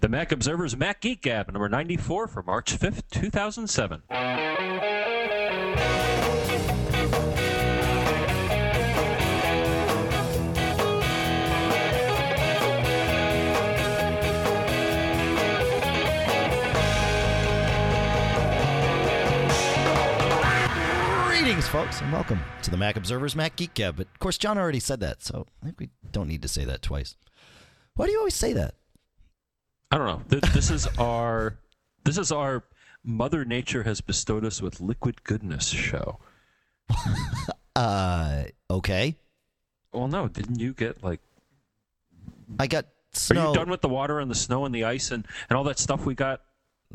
The Mac Observer's Mac Geek Gab, number 94 for March 5th, 2007. Greetings, folks, and welcome to the Mac Observer's Mac Geek Gab. But of course, John already said that, so I think we don't need to say that twice. Why do you always say that? I don't know. This, this is our this is our Mother Nature has bestowed us with liquid goodness show. Uh, okay. Well, no, didn't you get like? I got Snow. Are you done with the water and the snow and the ice and, and all that stuff we got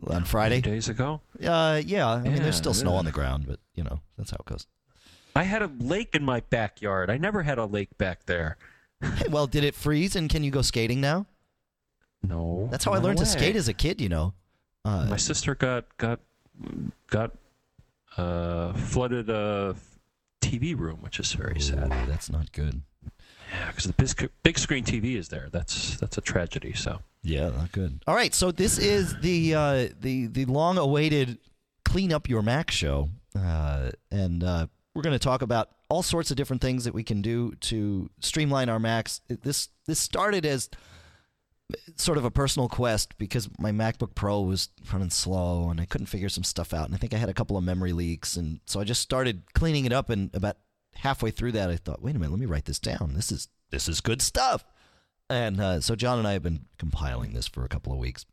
on Friday. days ago? Uh, yeah. I mean, there's still snow yeah. on the ground, but you know that's how it goes. I had a lake in my backyard. I never had a lake back there. Hey, well, did it freeze, and can you go skating now? No, That's how I no learned to skate as a kid. You know. Uh, My sister got got got uh, flooded a TV room, which is very sad. ooh, that's not good. Yeah, because the big, big screen TV is there. That's that's a tragedy. So Yeah, not good. All right, so this is the uh, the the long awaited clean up your Mac show, uh, and uh, we're going to talk about all sorts of different things that we can do to streamline our Macs. This this started as sort of a personal quest because my MacBook Pro was running slow and I couldn't figure some stuff out, and I think I had a couple of memory leaks, and so I just started cleaning it up. And about halfway through that, I thought, wait a minute, let me write this down. This is this is good stuff. And uh, so John and I have been compiling this for a couple of weeks.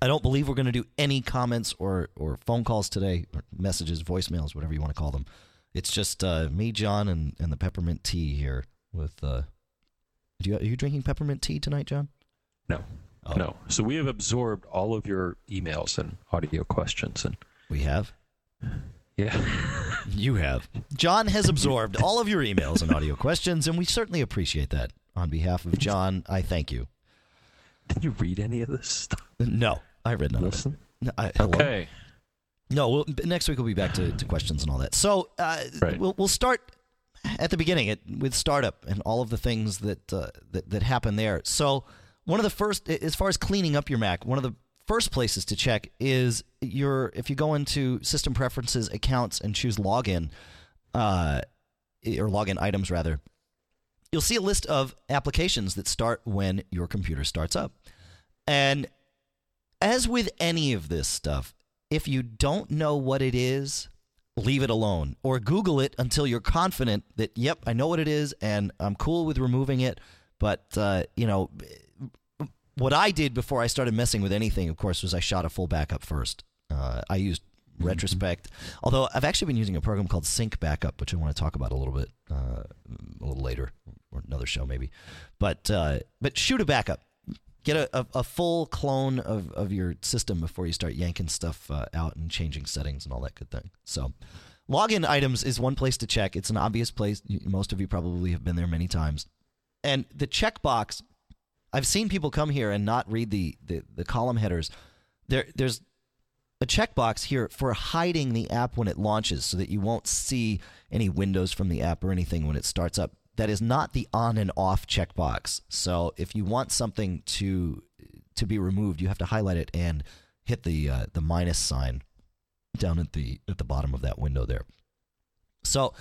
I don't believe we're going to do any comments or, or phone calls today, or messages, voicemails, whatever you want to call them. It's just uh, me, John, and, and the peppermint tea here. With uh, you, are you drinking peppermint tea tonight, John? No, Oh. no. So we have absorbed all of your emails and audio questions, and We have. yeah, You have. John has absorbed all of your emails and audio questions, and we certainly appreciate that. On behalf of John, I thank you. did you read any of this stuff? No, I read none of it. Listen. No, I, hello? Okay. No, we'll, next week we'll be back to, to questions and all that. So uh, Right. we'll we'll start at the beginning it, with startup and all of the things that, uh, that that happen there. So one of the first, as far as cleaning up your Mac, one of the first places to check is your if you go into System Preferences, Accounts, and choose Login, uh, or Login items rather. You'll see a list of applications that start when your computer starts up. And as with any of this stuff, if you don't know what it is, leave it alone or Google it until you're confident that, yep, I know what it is and I'm cool with removing it. But, uh, you know, what I did before I started messing with anything, of course, was I shot a full backup first. Uh, I used Retrospect, although I've actually been using a program called Sync Backup, which I want to talk about a little bit uh, a little later or another show maybe. But uh, but shoot a backup get a, a, a full clone of, of your system before you start yanking stuff uh, out and changing settings and all that good thing. So, login items is one place to check. It's an obvious place. Most of you probably have been there many times. And the checkbox, I've seen people come here and not read the, the, the column headers. There, there's a checkbox here for hiding the app when it launches so that you won't see any windows from the app or anything when it starts up. That is not the on and off checkbox. So if you want something to to be removed, you have to highlight it and hit the uh, the minus sign down at the at the bottom of that window there. So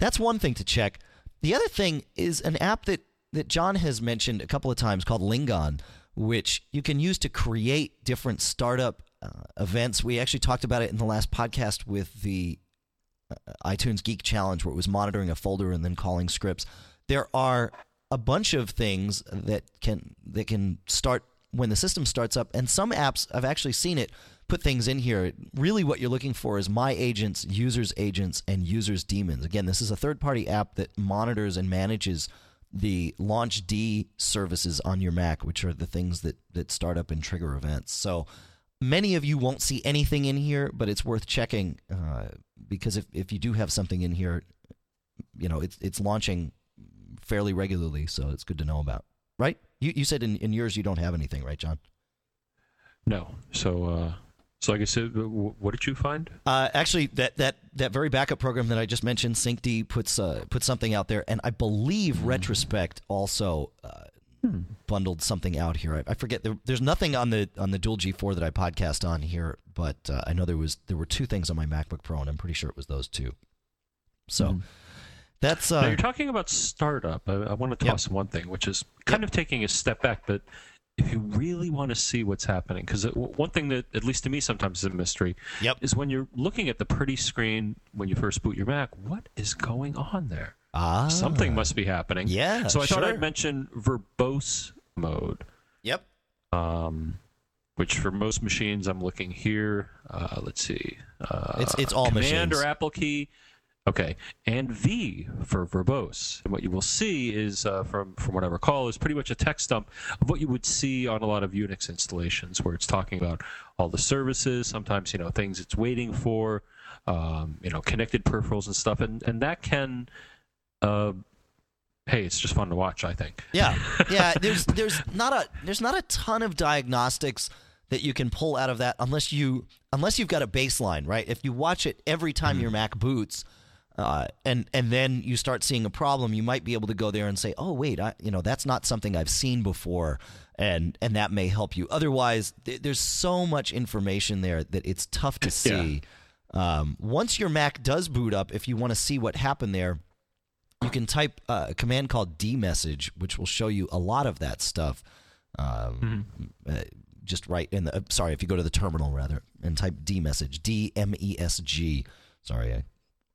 that's one thing to check. The other thing is an app that that John has mentioned a couple of times called Lingon, which you can use to create different startup uh, events. We actually talked about it in the last podcast with the uh, iTunes Geek Challenge, where it was monitoring a folder and then calling scripts. There are a bunch of things that can that can start when the system starts up, and some apps I've actually seen it put things in here. Really, what you're looking for is my agents, users agents, and users daemons. Again, this is a third-party app that monitors and manages the launch D services on your Mac, which are the things that that start up and trigger events. So many of you won't see anything in here, but it's worth checking uh, because if, if you do have something in here, you know it's it's launching fairly regularly, so it's good to know about. Right? You you said in, in yours you don't have anything, right, John? No. So, uh, so like I said, what did you find? Uh, actually, that, that, that very backup program that I just mentioned, SyncD, puts uh, puts something out there, and I believe Retrospect also uh, bundled something out here. I, I forget. There, there's nothing on the on the Dual G4 that I podcast on here, but uh, I know there was there were two things on my MacBook Pro, and I'm pretty sure it was those two. So Mhm. that's Now uh, you're talking about startup. I, I want to Yep. toss one thing, which is kind of taking a step back, but if you really want to see what's happening, because one thing that, at least to me, sometimes is a mystery, Yep. is when you're looking at the pretty screen when you first boot your Mac, what is going on there? ah, Something must be happening. Yeah, So I thought. I'd mention verbose mode. Yep. um, which for most machines I'm looking here. Uh, let's see. Uh, It's- it's all Command machines. or Apple key. Okay, and V for verbose. And what you will see is, uh, from from what I recall, is pretty much a text dump of what you would see on a lot of Unix installations, where it's talking about all the services, sometimes you know things it's waiting for, um, you know, connected peripherals and stuff, and and that can. Uh, hey, it's just fun to watch. I think. Yeah, yeah. There's there's not a there's not a ton of diagnostics that you can pull out of that unless you unless you've got a baseline, right? If you watch it every time Mm-hmm. your Mac boots, uh, and and then you start seeing a problem, you might be able to go there and say, oh wait, I, you know that's not something I've seen before, and and that may help you. Otherwise, th- there's so much information there that it's tough to see. Um, once your Mac does boot up, if you want to see what happened there, you can type uh, a command called dmessage, which will show you a lot of that stuff. Um, uh, just right in the uh, sorry, if you go to the terminal rather and type dmessage, D M E S G. Sorry, I,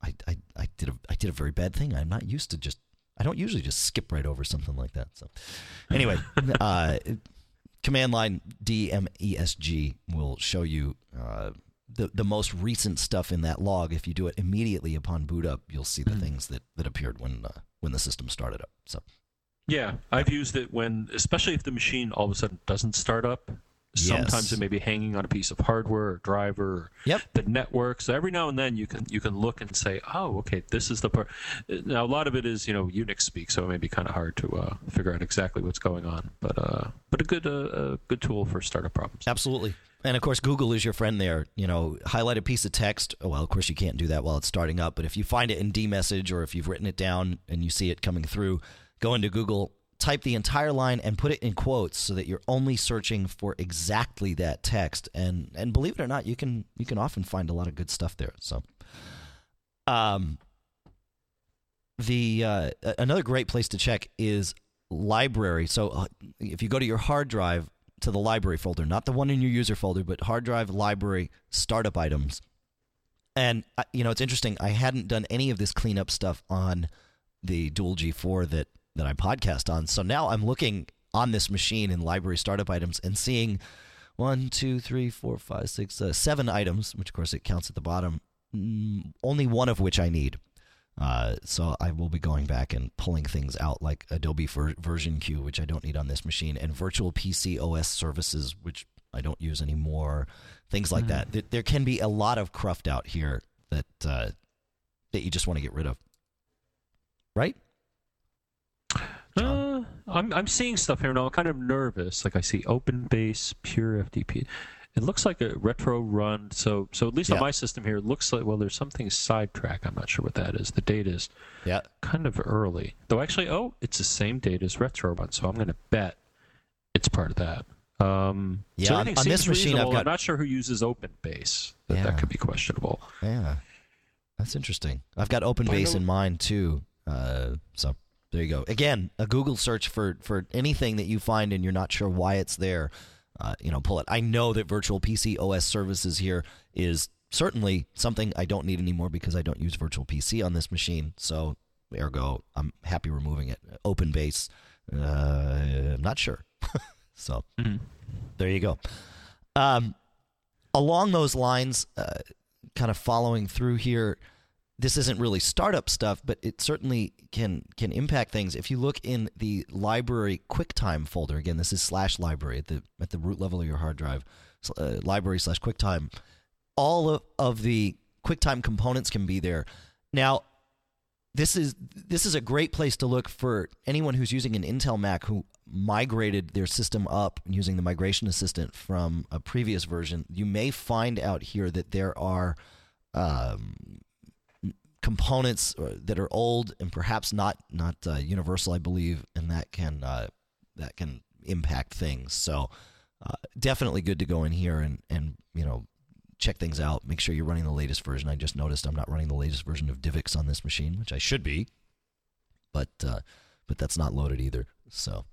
I, I, I did a I did a very bad thing. I'm not used to just I don't usually just skip right over something like that. So anyway, uh, command line D M E S G will show you. Uh, the, the most recent stuff in that log, if you do it immediately upon boot up, you'll see the things that, that appeared when uh, when the system started up. So Yeah, I've used it when, especially if the machine all of a sudden doesn't start up. Sometimes Yes. it may be hanging on a piece of hardware or driver or Yep. the network. So every now and then you can you can look and say, oh, okay, this is the part. Now a lot of it is you know Unix speak, so it may be kind of hard to uh, figure out exactly what's going on. But uh, but a good uh, a good tool for startup problems. Absolutely. And of course, Google is your friend there. You know, highlight a piece of text. Oh, well, of course, you can't do that while it's starting up. But if you find it in dmessage or if you've written it down and you see it coming through, go into Google, type the entire line, and put it in quotes so that you're only searching for exactly that text. And and believe it or not, you can you can often find a lot of good stuff there. So, um, the uh, another great place to check is library. So uh, if you go to your hard drive to the library folder, not the one in your user folder, but hard drive library startup items. And uh, you know, it's interesting. I hadn't done any of this cleanup stuff on the Dual G4 that that I podcast on. So now I'm looking on this machine in library startup items and seeing one, two, three, four, five, six, uh, seven items, which of course it counts at the bottom. Mm, only one of which I need. Uh, so I will be going back and pulling things out like Adobe ver- Version Cue, which I don't need on this machine, and Virtual PC OS services, which I don't use anymore. Things like that. There, there can be a lot of cruft out here that uh, that you just want to get rid of, right? Uh, I'm I'm seeing stuff here now. I'm kind of nervous. Like I see open base, pure FTP. It looks like a retro run. So so at least Yeah. on my system here, it looks like well, there's something sidetrack. I'm not sure what that is. The date is Yeah. kind of early. Though actually, oh, it's the same date as retro run. So I'm going to bet it's part of that. Um, Yeah, so on- on this machine, I've got... I'm not sure who uses open base. That, Yeah. that could be questionable. Yeah, that's interesting. I've got open base in mind too. Uh, so there you go. Again, a Google search for for anything that you find and you're not sure why it's there. Uh, you know, pull it. I know that Virtual PC OS services here is certainly something I don't need anymore because I don't use Virtual PC on this machine. So ergo, I'm happy removing it. Open base, uh, I'm not sure. so Mhm. there you go. Um, along those lines, uh, kind of following through here, this isn't really startup stuff, but it certainly can can impact things. If you look in the library QuickTime folder, again, this is slash library at the at the root level of your hard drive, uh, library slash QuickTime. All of, of the QuickTime components can be there. Now, this is this is a great place to look for anyone who's using an Intel Mac who migrated their system up using the migration assistant from a previous version. You may find out here that there are um, components uh, that are old and perhaps not not uh, universal, I believe, and that can uh, that can impact things. So uh, definitely good to go in here and and you know check things out. Make sure you're running the latest version. I just noticed I'm not running the latest version of DivX on this machine, which I should be, but uh, but that's not loaded either. So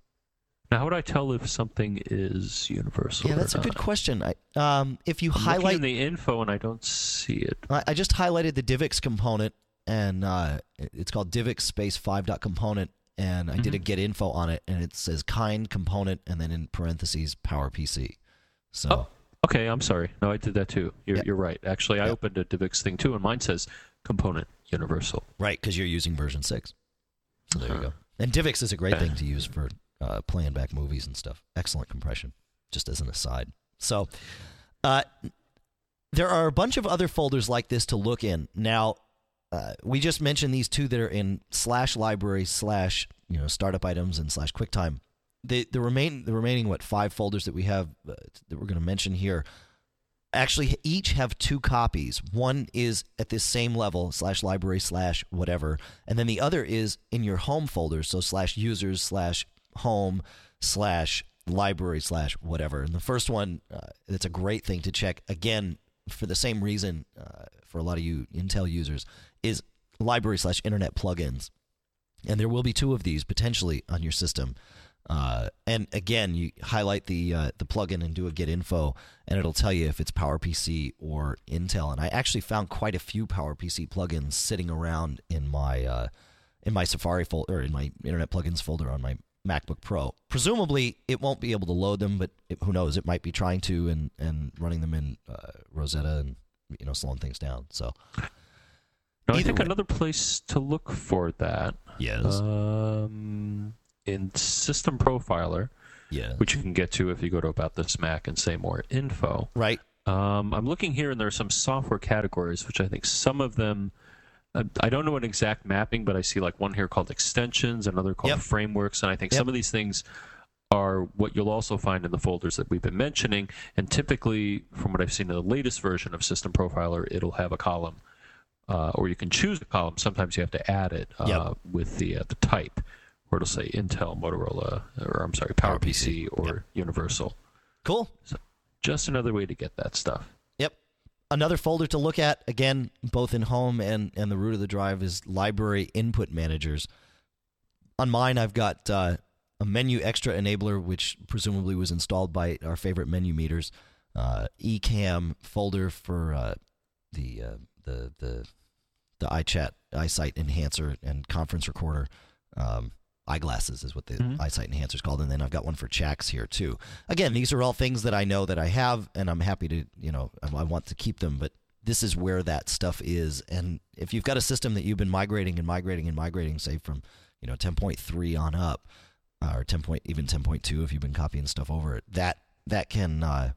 Now, how would I tell if something is universal? yeah, that's a good question. I, um, if you I'm highlight in the info and I don't see it. I I just highlighted the DivX component, and uh, it's called DivX space five dot component, and I did a Mhm. get info on it, and it says kind component, and then in parentheses PowerPC. So Oh. Okay, I'm sorry. No, I did that too. You're, Yeah. you're right. Actually, I Yeah. opened a DivX thing too, and mine says component universal. right, because you're using version six. So there you Uh-huh. go. And DivX is a great thing to use for uh, playing back movies and stuff. Excellent compression. Just as an aside. So uh, there are a bunch of other folders like this to look in. Now, uh, we just mentioned these two that are in slash library slash you know startup items and slash QuickTime. The the remain the remaining what five folders that we have uh, that we're going to mention here actually each have two copies. One is at this same level slash library slash whatever, and then the other is in your home folder. So slash users slash home slash library slash whatever. And the first one, uh, it's a great thing to check again for the same reason uh, for a lot of you Intel users is library slash internet plugins. And there will be two of these potentially on your system. Uh, and again, you highlight the uh, the plugin and do a get info, and it'll tell you if it's PowerPC or Intel. And I actually found quite a few PowerPC plugins sitting around in my uh, in my Safari folder or in my Internet Plugins folder on my MacBook Pro. Presumably, it won't be able to load them, but it, who knows? It might be trying to and and running them in uh, Rosetta and you know slowing things down. So No, I think way. another place to look for that yes, um, in System Profiler, yes, which you can get to if you go to About This Mac and say more info. right. Um, I'm looking here, and there are some software categories, which I think some of them. uh, I don't know an exact mapping, but I see like one here called extensions, another called Yep. frameworks, and I think Yep. some of these things are what you'll also find in the folders that we've been mentioning. And typically, from what I've seen in the latest version of System Profiler, it'll have a column, uh, or you can choose a column. Sometimes you have to add it uh, Yep. with the uh, the type, where it'll say Intel, Motorola, or I'm sorry, PowerPC, PowerPC. or Universal. Cool. Just another way to get that stuff. Yep. Another folder to look at, again, both in home and, and the root of the drive, is library input managers. On mine, I've got uh, a menu extra enabler, which presumably was installed by our favorite menu meters, uh, Ecamm folder for uh, the, uh, the, the, the iChat, iSight enhancer, and conference recorder. Um, iGlasses is what the Mhm. iSight enhancer is called and then i've got one for Chax here too again these are all things that i know that i have and i'm happy to you know i, I want to keep them but this is where that stuff is and if you've got a system that you've been migrating and migrating and migrating say from you know 10.3 on up uh, or 10 point even 10.2 if you've been copying stuff over it that that can uh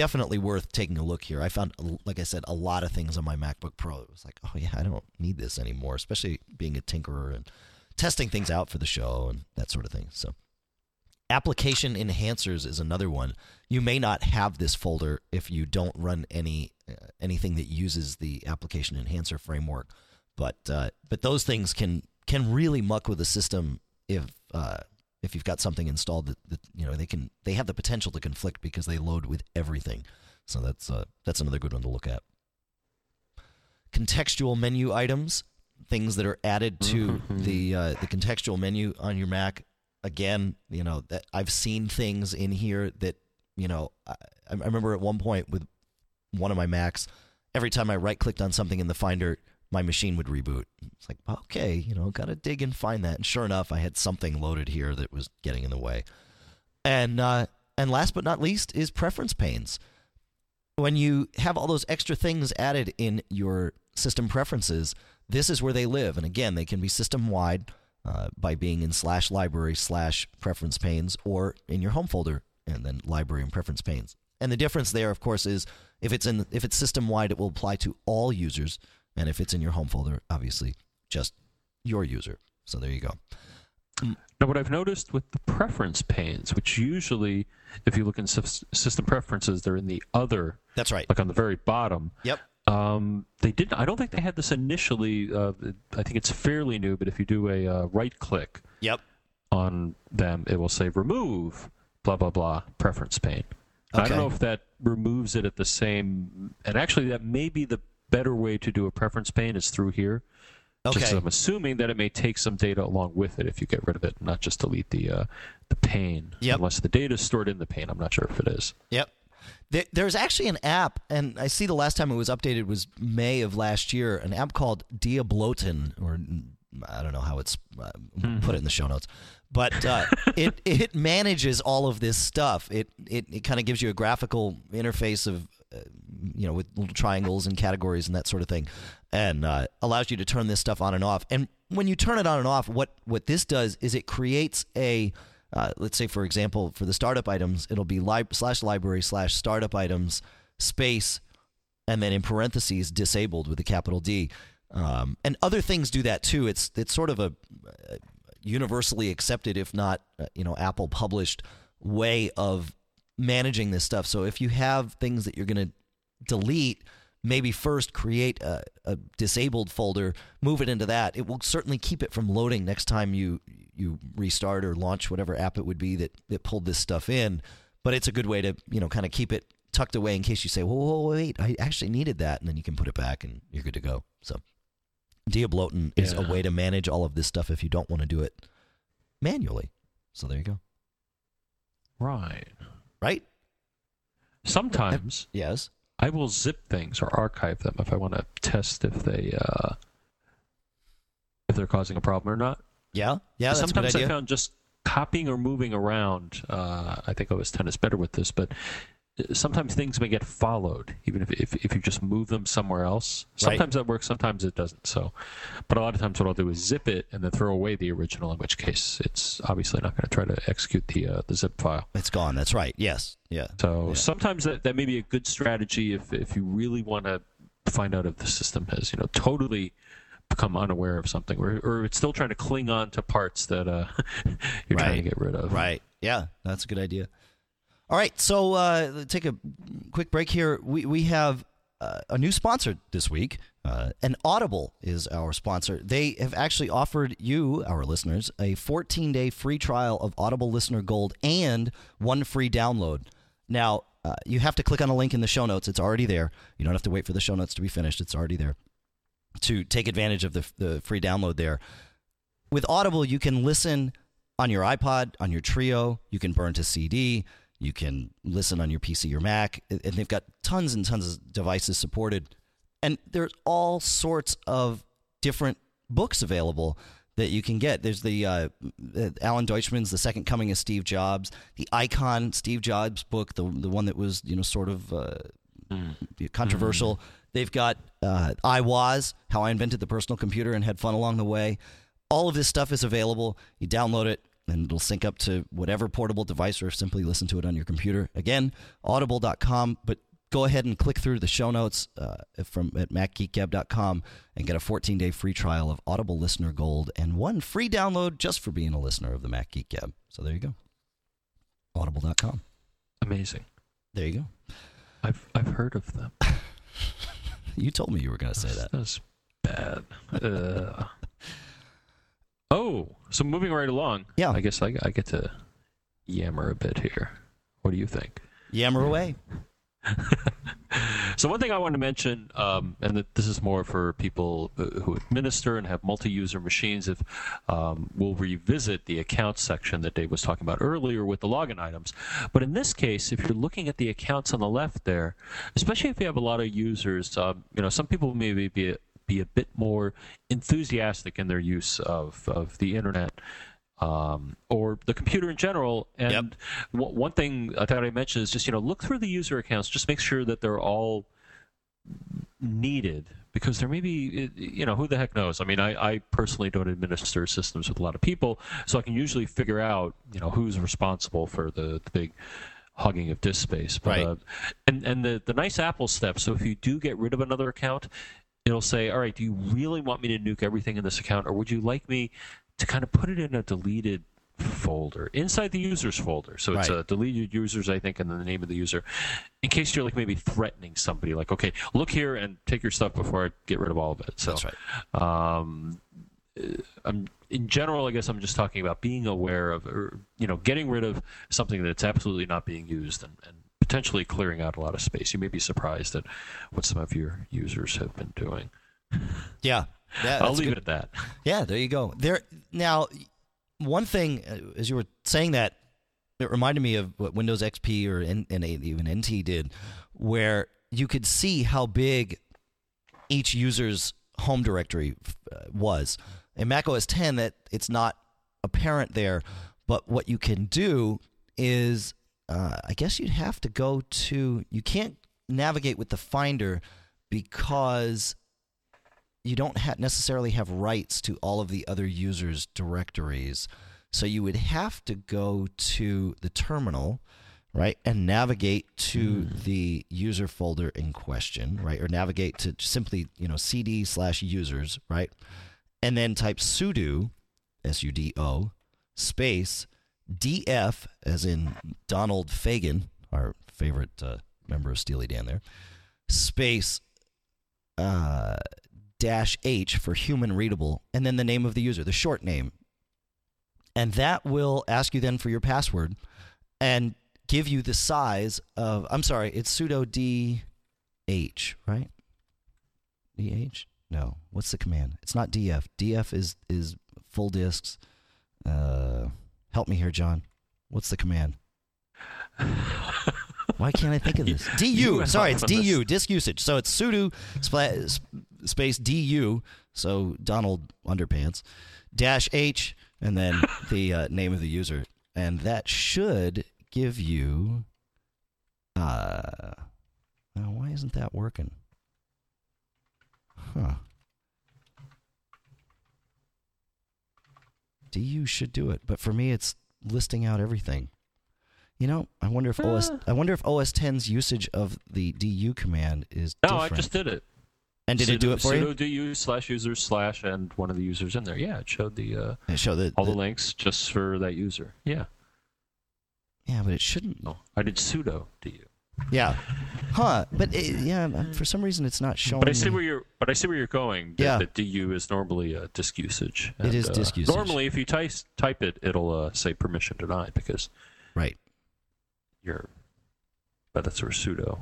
definitely worth taking a look here. I found like i said a lot of things on my macbook pro. It was like oh yeah i don't need this anymore especially being a tinkerer and testing things out for the show and that sort of thing. So application enhancers is another one. You may not have this folder if you don't run any uh, anything that uses the application enhancer framework but uh, but those things can can really muck with the system if uh, if you've got something installed that, that you know they can they have the potential to conflict because they load with everything. So that's uh, that's another good one to look at. Contextual menu items things that are added to Mhm. the uh, the contextual menu on your Mac. Again you know that I've seen things in here that you know I, I remember at one point with one of my Macs every time I right clicked on something in the Finder my machine would reboot. It's like okay you know gotta dig and find that. And sure enough I had something loaded here that was getting in the way. And uh, and last but not least is preference panes. When you have all those extra things added in your system preferences, this is where they live. And again, they can be system wide uh, by being in slash library slash preference panes or in your home folder and then library and preference panes. And the difference there, of course, is if it's in if it's system wide, it will apply to all users, and if it's in your home folder, obviously just your user. So there you go. Now, what I've noticed with the preference panes, which usually, if you look in system preferences, they're in the other, That's right. like on the very bottom. Yep. Um, they didn't. I don't think they had this initially. Uh, I think it's fairly new, but if you do a uh, right click, Yep. on them, it will say remove blah blah blah preference pane. I don't know if that removes it at the same. And actually, that may be the better way to do a preference pane is through here. Just Okay. I'm assuming that it may take some data along with it if you get rid of it, not just delete the uh, the pane. Yep. Unless the data is stored in the pane, I'm not sure if it is. Yep. There's actually an app, and I see the last time it was updated was May of last year. An app called Diablotin, or I don't know how it's uh, put it in the show notes, but uh, it it manages all of this stuff. It it, it kind of gives you a graphical interface of uh, you know with little triangles and categories and that sort of thing, and uh, allows you to turn this stuff on and off. And when you turn it on and off, what what this does is it creates a uh, let's say for example for the startup items it'll be li- slash library slash startup items space and then in parentheses disabled with a capital D. Um, and other things do that too. It's it's sort of a uh, universally accepted, if not uh, you know Apple published way of managing this stuff. So if you have things that you're going to delete, maybe first create a, a disabled folder, move it into that. It will certainly keep it from loading next time you you restart or launch whatever app it would be that that pulled this stuff in. But it's a good way to you know kind of keep it tucked away in case you say, "Whoa, whoa, wait, I actually needed that," and then you can put it back and you're good to go. So, Diablotin is a way to manage all of this stuff if you don't want to do it manually. So there you go. Right. Right? Sometimes Yes. I will zip things or archive them if I want to test if they uh, if they're causing a problem or not. Yeah. Yeah. That's a Sometimes I found just copying or moving around. Uh, I think OS 10 is better with this, but sometimes things may get followed, even if if, if you just move them somewhere else. Right. Sometimes that works, sometimes it doesn't. So, but a lot of times what I'll do is zip it and then throw away the original. In which case, it's obviously not going to try to execute the uh, the zip file. It's gone. That's right. Yes. Yeah. So Yeah. sometimes that, that may be a good strategy if if you really want to find out if the system has you know totally become unaware of something or, or it's still trying to cling on to parts that uh, you're trying to get rid of. Right. Yeah, that's a good idea. All right, so uh, take a quick break here. We we have uh, a new sponsor this week, uh, and Audible is our sponsor. They have actually offered you, our listeners, a 14 day free trial of Audible Listener Gold and one free download. Now, uh, you have to click on a link in the show notes. It's already there. You don't have to wait for the show notes to be finished. It's already there to take advantage of the, the free download there. With Audible, you can listen on your iPod, on your Treo. You can burn to CD. You can listen on your PC or Mac. And they've got tons and tons of devices supported. And there's all sorts of different books available that you can get. There's the uh, Alan Deutschman's The Second Coming of Steve Jobs, the Icon Steve Jobs book, the the one that was you know sort of uh, controversial. They've got uh, iWoz How I Invented the Personal Computer and Had Fun Along the Way. All of this stuff is available. You download it and it'll sync up to whatever portable device or simply listen to it on your computer. Again, audible.com, but go ahead and click through the show notes uh, from at macgeekgab.com and get a 14-day free trial of Audible Listener Gold and one free download just for being a listener of the Mac Geek Gab. So there you go. Audible.com. Amazing. There you go. I've I've heard of them. You told me you were going to say that. That's bad. Uh, oh, so moving right along. Yeah. I guess I, I get to yammer a bit here. What do you think? Yammer away. So one thing I want to mention, um, and that this is more for people uh, who administer and have multi-user machines, if um, we'll revisit the accounts section that Dave was talking about earlier with the login items. But in this case, if you're looking at the accounts on the left there, especially if you have a lot of users, um, you know, some people maybe be be a bit more enthusiastic in their use of, of the internet um, or the computer in general. And Yep. one one thing I thought I mentioned is just you know look through the user accounts, just make sure that they're all needed because there may be you know who the heck knows i mean I, I personally don't administer systems with a lot of people so i can usually figure out you know who's responsible for the, the big hogging of disk space but, Right. uh, and and the, the nice apple step so if you do get rid of another account it'll say all right do you really want me to nuke everything in this account or would you like me to kind of put it in a deleted folder inside the users folder so it's Right. a deleted users i think and then the name of the user in case you're like maybe threatening somebody like okay look here and take your stuff before i get rid of all of it so That's right. um, uh, I'm in general, I guess I'm just talking about being aware of, or you know, getting rid of something that's absolutely not being used and, and potentially clearing out a lot of space. You may be surprised at what some of your users have been doing. Yeah, yeah I'll leave good. it at that. Yeah, there you go. There now, one thing uh, as you were saying that, it reminded me of what Windows XP or N, even NT did, where you could see how big each user's home directory uh, was. In Mac OS 10, that it's not apparent there, but what you can do is, uh, I guess you'd have to go to. You can't navigate with the Finder because you don't ha- necessarily have rights to all of the other users' directories. So you would have to go to the terminal, right, and navigate to mm. the user folder in question, right, or navigate to simply, you know, cd slash users, right, and then type sudo, s u d o, space df, as in Donald Fagen, our favorite uh, member of Steely Dan, there, space. Uh, dash H for human readable, and then the name of the user, the short name. And that will ask you then for your password and give you the size of, I'm sorry, it's sudo DH, right? DH? No. What's the command? It's not DF. DF is, is full disks. Uh, help me here, John. What's the command? Why can't I think of this? DU. Sorry, it's DU, disk usage. So it's sudo space DU, so Donald Underpants, dash H, and then the uh, name of the user. And that should give you. Uh, now, why isn't that working? Huh. DU should do it, but for me, it's listing out everything. You know, I wonder if uh. OS I wonder if OS 10's usage of the du command is no. Different. I just did it. And did sudo, it do it for sudo you? du slash user slash and one of the users in there. Yeah, it showed the uh, it showed the, all the, the, links just for that user. Yeah. Yeah, but it shouldn't. No, I did sudo du. Yeah. Huh. But it, yeah, for some reason it's not showing. But I see where you're. But I see where you're going. Yeah. That du is normally a disk usage. And, it is uh, disk usage. Normally, if you type type it, it'll uh, say permission denied because. Right You're. but that's sort of sudo.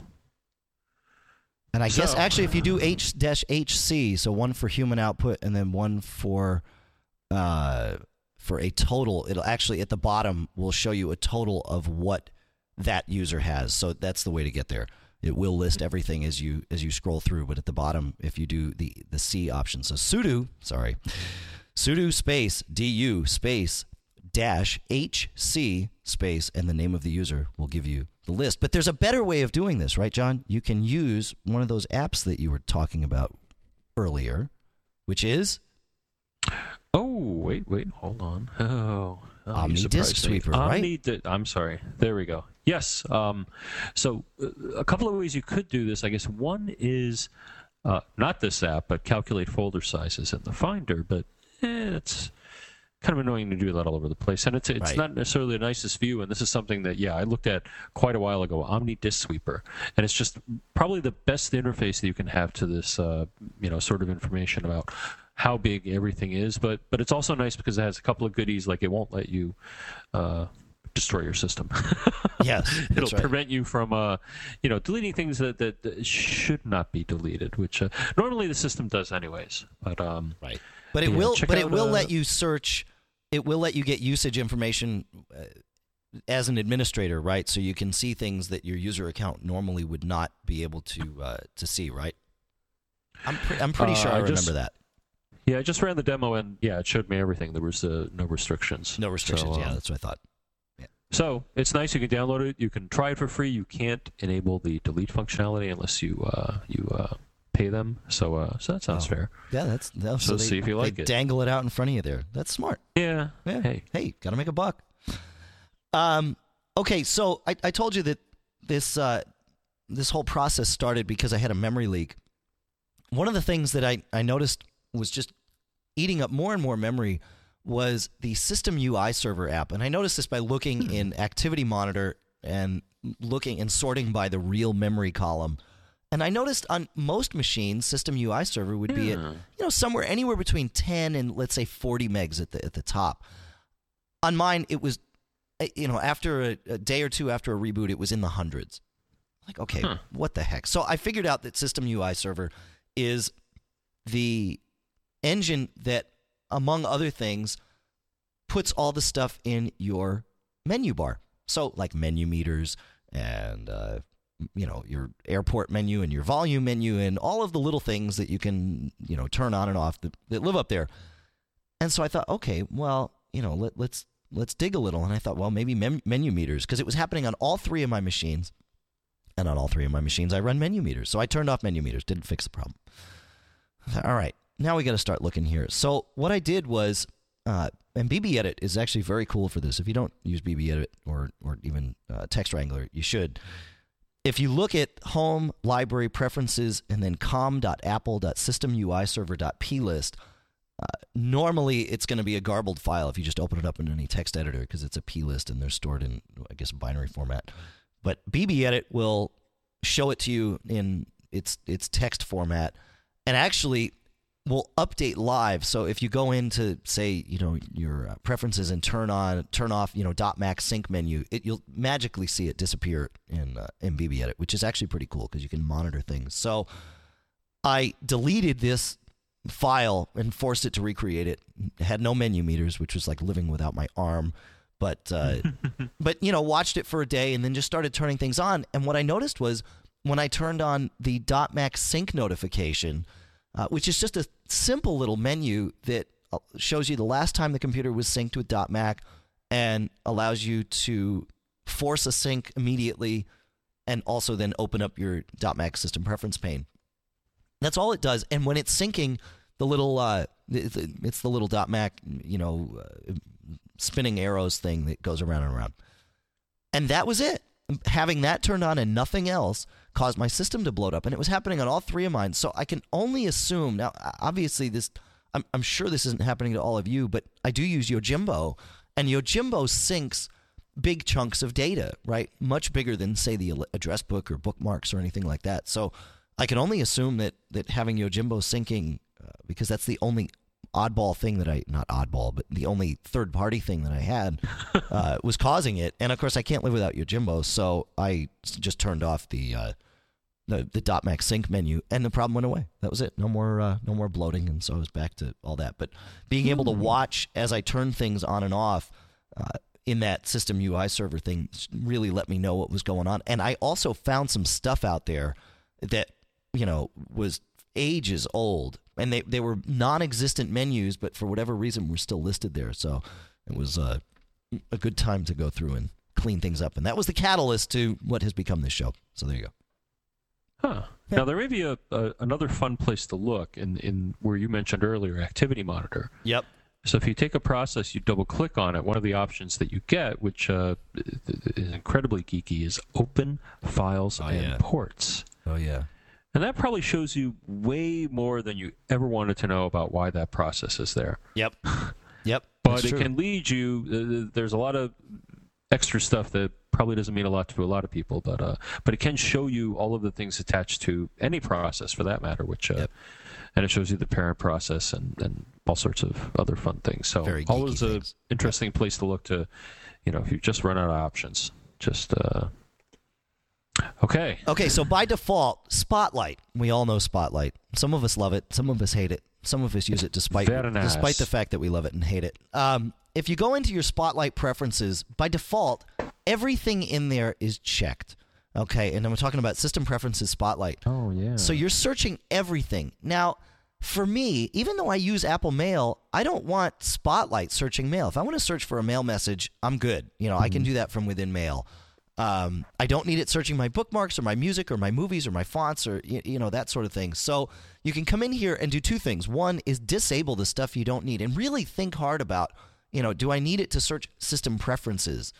And I so, guess actually, if you do H dash HC, so one for human output and then one for uh, for a total, it'll actually at the bottom will show you a total of what that user has. So that's the way to get there. It will list everything as you as you scroll through, but at the bottom, if you do the the C option, so sudo, sorry, sudo space du space dash HC space and the name of the user will give you the list. But there's a better way of doing this, right, John? You can use one of those apps that you were talking about earlier, which is. Oh, wait, wait, hold on. Oh. Oh, Omni Disk Sweeper, right? Omni di- I'm sorry. There we go. Yes. Um, so uh, a couple of ways you could do this. I guess one is uh, not this app, but calculate folder sizes in the Finder. But eh, it's kind of annoying to do that all over the place. And it's it's right. not necessarily the nicest view. And this is something that yeah I looked at quite a while ago. Omni Disk Sweeper, and it's just probably the best interface that you can have to this uh, you know sort of information about how big everything is. But but it's also nice because it has a couple of goodies like it won't let you. Uh, destroy your system. yes, it'll right. prevent you from, uh, you know, deleting things that, that, that should not be deleted, which uh, normally the system does anyways. But um, right. But it yeah, will. But it will uh, let you search. It will let you get usage information uh, as an administrator, right? So you can see things that your user account normally would not be able to uh, to see, right? I'm pre- I'm pretty sure uh, I, I remember just, that. Yeah, I just ran the demo and yeah, it showed me everything. There was uh, no restrictions. No restrictions. So, yeah, that's what I thought. So it's nice. You can download it. You can try it for free. You can't enable the delete functionality unless you uh, you uh, pay them. So uh, so that sounds oh. fair. Yeah, that's so, so they, see if you like they it. Dangle it out in front of you there. That's smart. Yeah. Yeah. Hey, hey, gotta make a buck. Um. Okay, so I, I told you that this uh, this whole process started because I had a memory leak. One of the things that I, I noticed was just eating up more and more memory was the System UI Server app, and I noticed this by looking hmm. in Activity Monitor and looking and sorting by the real memory column And I noticed on most machines, System UI server would be at you know somewhere anywhere between 10 and let's say 40 megs at the at the top. On mine, it was uh, you know after a, a day or two after a reboot, it was in the hundreds. Like okay, Huh. what the heck? So I figured out that System UI server is the engine that, among other things, puts all the stuff in your menu bar. So, like menu meters and, uh, you know, your airport menu and your volume menu and all of the little things that you can, you know, turn on and off that, that live up there. And so I thought, okay, well, you know, let, let's let's dig a little. And I thought, well, maybe mem- menu meters because it was happening on all three of my machines. And on all three of my machines, I run menu meters. So I turned off menu meters, didn't fix the problem. Thought, all right, now we got to start looking here. So what I did was, uh, and BB Edit is actually very cool for this. If you don't use BB Edit or or even uh, Text Wrangler, you should. If you look at Home, Library, Preferences, and then com.apple.systemuiserver.plist, uh, normally it's going to be a garbled file if you just open it up in any text editor because it's a plist and they're stored in, I guess, binary format. But BB Edit will show it to you in its its text format, and actually will update live. So if you go into say you know your uh, preferences and turn on turn off you know dot .mac sync menu, it, you'll magically see it disappear in uh, in BB Edit, which is actually pretty cool because you can monitor things. So I deleted this file and forced it to recreate it. it had no menu meters, which was like living without my arm. But uh, but you know watched it for a day and then just started turning things on. And what I noticed was when I turned on the dot .mac sync notification, uh, which is just a simple little menu that uh, shows you the last time the computer was synced with .mac and allows you to force a sync immediately and also then open up your .mac system preference pane. That's all it does. And when it's syncing, the little uh, it's the little .mac, you know, uh, spinning arrows thing that goes around and around. And that was it. Having that turned on and nothing else caused my system to bloat up, and it was happening on all three of mine. So I can only assume now. Obviously, this I'm, I'm sure this isn't happening to all of you, but I do use Yojimbo, and Yojimbo syncs big chunks of data, right? Much bigger than say the address book or bookmarks or anything like that. So I can only assume that that having Yojimbo syncing, uh, because that's the only oddball thing that I not oddball, but the only third party thing that I had uh, was causing it. And of course, I can't live without Yojimbo, so I just turned off the uh, the the .mac sync menu, and the problem went away. That was it. No more uh, no more bloating, and so I was back to all that. But being able to watch as I turn things on and off. Uh, in that system UI server thing really let me know what was going on. And I also found some stuff out there that, you know, was ages old. And they, they were non existent menus, but for whatever reason were still listed there. So it was uh, a good time to go through and clean things up. And that was the catalyst to what has become this show. So there you go. Huh. Now there may be a, a another fun place to look in in where you mentioned earlier, Activity Monitor. Yep. So if you take a process, you double click on it. One of the options that you get, which uh, is incredibly geeky, is Open Files Oh, and yeah. Ports. Oh, yeah. And that probably shows you way more than you ever wanted to know about why that process is there. Yep. Yep. But That's it true. can lead you. Uh, there's a lot of extra stuff that probably doesn't mean a lot to a lot of people, but uh, but it can show you all of the things attached to any process for that matter. Which uh, Yep. and it shows you the parent process and, and all sorts of other fun things. So Very always an interesting place to look to. You know, if you just run out of options, just uh, okay. Okay, so by default, Spotlight. We all know Spotlight. Some of us love it. Some of us hate it. Some of us use it despite nice. despite the fact that we love it and hate it. Um, if you go into your Spotlight preferences, by default, everything in there is checked. Okay, and I'm talking about system preferences Spotlight. Oh yeah. So you're searching everything. Now, for me, even though I use Apple Mail, I don't want Spotlight searching mail. If I want to search for a mail message, I'm good. You know, I can do that from within Mail. Um, I don't need it searching my bookmarks or my music or my movies or my fonts or y- you know that sort of thing. So you can come in here and do two things. One is disable the stuff you don't need and really think hard about, you know, do I need it to search system preferences?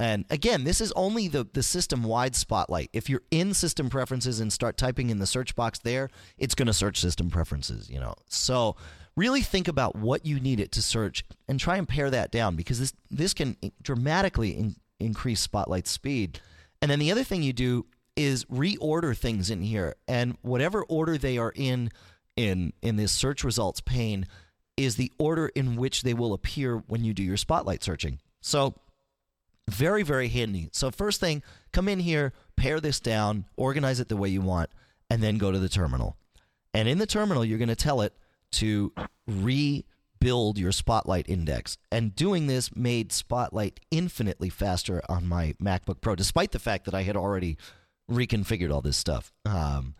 And again, this is only the, the system wide spotlight. If you're in system preferences and start typing in the search box there, it's going to search system preferences, you know. So really think about what you need it to search and try and pare that down because this this can dramatically in, increase spotlight speed. And then the other thing you do is reorder things in here, and whatever order they are in in in this search results pane is the order in which they will appear when you do your spotlight searching. So very very handy. So first thing, come in here, pare this down, organize it the way you want, and then go to the terminal. And in the terminal, you're going to tell it to rebuild your Spotlight index. And doing this made Spotlight infinitely faster on my MacBook Pro, despite the fact that I had already reconfigured all this stuff. Um,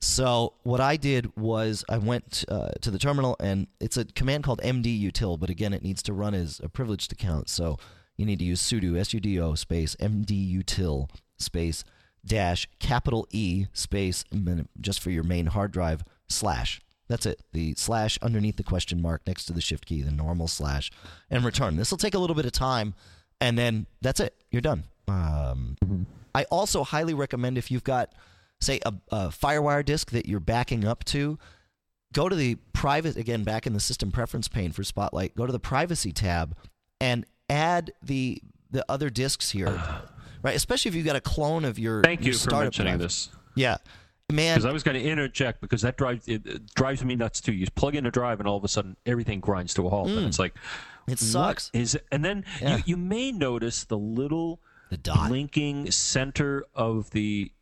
so what I did was I went uh, to the terminal, and it's a command called mdutil, but again, it needs to run as a privileged account. So you need to use sudo sudo space mdutil space dash capital E space just for your main hard drive slash. That's it. The slash underneath the question mark next to the shift key, the normal slash, and return. This will take a little bit of time, and then that's it. You're done. Um, I also highly recommend if you've got, say, a, a FireWire disk that you're backing up to, go to the private, again, back in the system preference pane for Spotlight, go to the privacy tab and add the the other disks here. right? Especially if you've got a clone of your. Thank your you for startup mentioning drive. this. Yeah, man. Because I was going to interject because that drives it, it drives me nuts too. You plug in a drive and all of a sudden everything grinds to a halt, and it's like, It sucks. Is it? And then Yeah. you, you may notice the little The dot. blinking center of the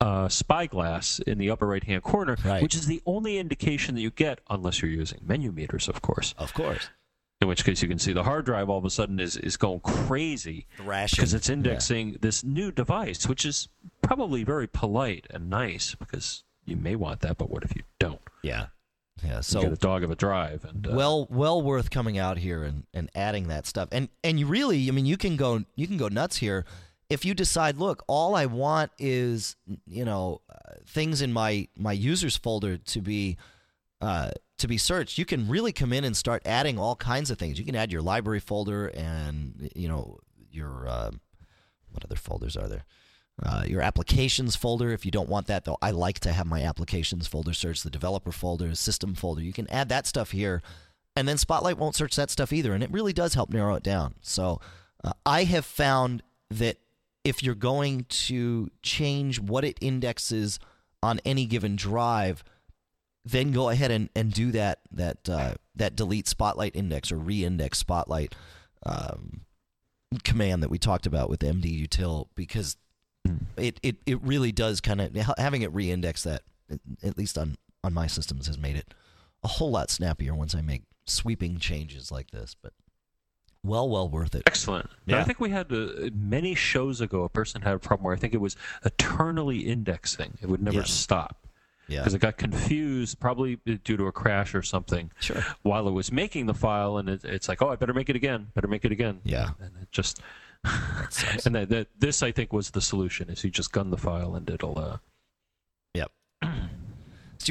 uh, spyglass in the upper right hand corner, Right. which is the only indication that you get unless you're using menu meters, of course. Of course. In which case you can see the hard drive all of a sudden is, is going crazy Thrashing. because it's indexing this new device, which is probably very polite and nice because you may want that, but what if you don't? Yeah. Yeah. you So get a dog of a drive, and uh, well well worth coming out here and, and adding that stuff and and you really i mean you can go you can go nuts here if you decide look all i want is you know uh, things in my my users folder to be uh, to be searched you can really come in and start adding all kinds of things. You can add your library folder and you know your um, what other folders are there? Uh, your applications folder. If you don't want that though i like to have my applications folder search the developer folder system folder. You can add that stuff here and then spotlight won't search that stuff either and it really does help narrow it down. So uh, i have found that if you're going to change what it indexes on any given drive then go ahead and, and do that that uh, that delete spotlight index or re-index spotlight um, command that we talked about with mdutil because it, it, it really does kind of having it re-index that at least on on my systems has made it a whole lot snappier once I make sweeping changes like this. But well, well worth it. Excellent. Now, Yeah. I think we had uh, many shows ago. A person had a problem where I think it was eternally indexing; it would never Yeah. stop Yeah, because it got confused, probably due to a crash or something, sure. while it was making the file, and it, it's like, oh, I better make it again, better make it again. Yeah, and it just. and that, that this, I think, was the solution: is you just gun the file and it'll. Uh, yep. Do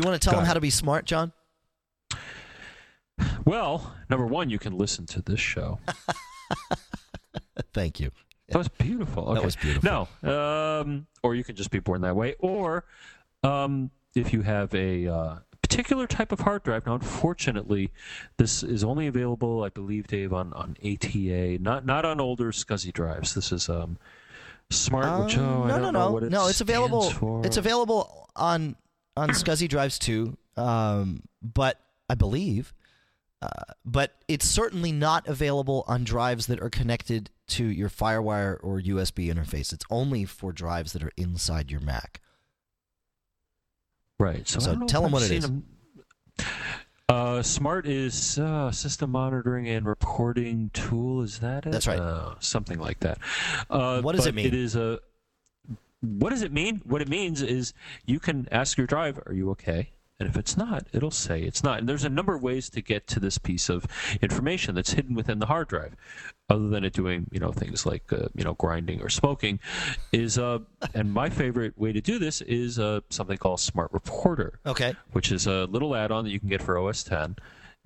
you want to tell Got them it. how to be smart, John? well, number one, you can listen to this show. Thank you. That was beautiful. That was beautiful. No, um, or you can just be born that way, or um, if you have a uh, particular type of hard drive. Now, unfortunately, this is only available, I believe, Dave, on, on ATA, not not on older SCSI drives. This is um, smart. which, Um, oh, I no, don't no, know no, it no. It's available. for. It's available on on SCSI drives too. Um, but I believe, uh, but it's certainly not available on drives that are connected to your FireWire or USB interface. It's only for drives that are inside your Mac. Right. So, So tell if 'em I've what it is. Uh, Smart is uh, system monitoring and reporting tool. Is that it? That's right. Uh, something like that. Uh, What does it mean? It is a. What does it mean? What it means is you can ask your drive, "Are you okay?" And if it's not, it'll say it's not. And there's a number of ways to get to this piece of information that's hidden within the hard drive, other than it doing you know things like uh, you know grinding or smoking. Is uh, and my favorite way to do this is uh, something called Smart Reporter Okay. which is a little add-on that you can get for OS 10.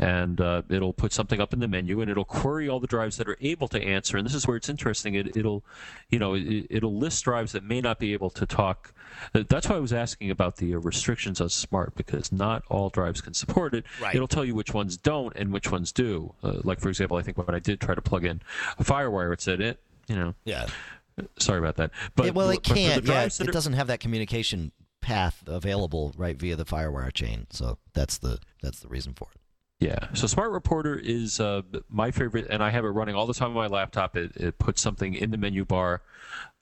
And uh, it'll put something up in the menu, and it'll query all the drives that are able to answer. And this is where it's interesting. It, it'll, you know, it, it'll list drives that may not be able to talk. That's why I was asking about the uh, restrictions on Smart because not all drives can support it. Right. It'll tell you which ones don't and which ones do. Uh, like for example, I think when I did try to plug in a FireWire, it said it, you know, Yeah. Sorry about that. But it, well, it but for the can't. Yeah, it are- doesn't have that communication path available right via the FireWire chain. So that's the that's the reason for it. Yeah. So Smart Reporter is uh, my favorite, and I have it running all the time on my laptop. It, it puts something in the menu bar,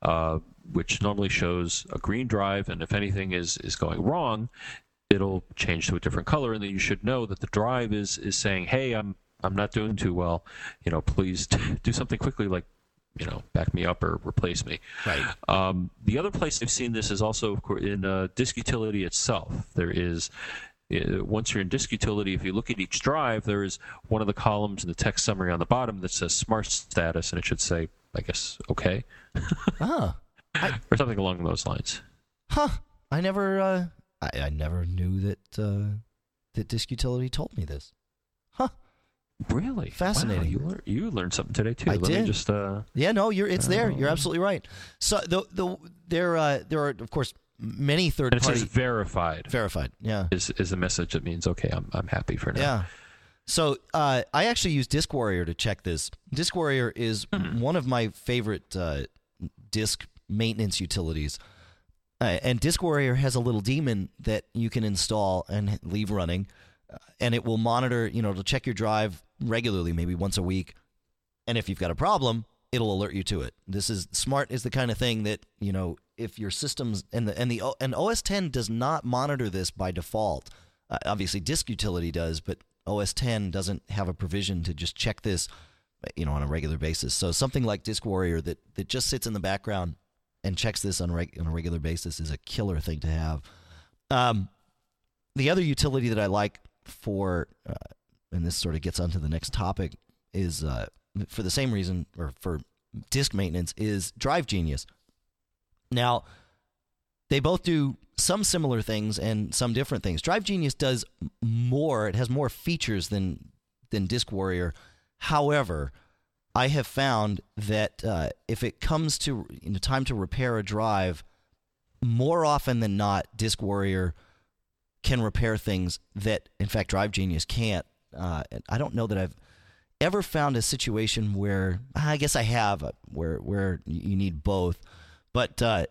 uh, which normally shows a green drive, and if anything is is going wrong, it'll change to a different color, and then you should know that the drive is is saying, "Hey, I'm I'm not doing too well. You know, please do something quickly, like." You know, back me up or replace me. Right. Um, the other place I've seen this is also of course, in uh, Disk Utility itself. There is once you're in disk utility, if you look at each drive, there is one of the columns in the text summary on the bottom that says smart status, and it should say, I guess, okay, Ah, or something along those lines. huh. I never uh, I, I never knew that uh, that Disk Utility told me this. Huh. Really Fascinating. Wow, you, lear- you learned something today too. I Let did. me just. Uh, Yeah, no, you're it's there. You're Oh. absolutely right. So the the there uh, there are of course many third and it party says verified verified. Yeah. is is a message that means okay, I'm I'm happy for now. Yeah. So uh, I actually use Disk Warrior to check this. Disk Warrior is one of my favorite uh, disk maintenance utilities. Uh, and Disk Warrior has a little daemon that you can install and leave running, uh, and it will monitor. You know, it'll check your drive regularly, maybe once a week, and if you've got a problem, it'll alert you to it. This is smart. Is the kind of thing that you know if your systems and the and the and OS 10 does not monitor this by default. Uh, obviously, Disk Utility does, but OS 10 doesn't have a provision to just check this, you know, on a regular basis. So something like Disk Warrior that that just sits in the background and checks this on, reg- on a regular basis is a killer thing to have. Um, the other utility that I like for, uh, and this sort of gets onto the next topic, is uh, for the same reason or for disk maintenance is Drive Genius. Now, they both do some similar things and some different things. Drive Genius does more; it has more features than than Disk Warrior. However, I have found that uh, if it comes to you know, time to repair a drive, more often than not, Disk Warrior can repair things that, in fact, Drive Genius can't. Uh, I don't know that I've ever found a situation where I guess I have uh, where where you need both, but uh,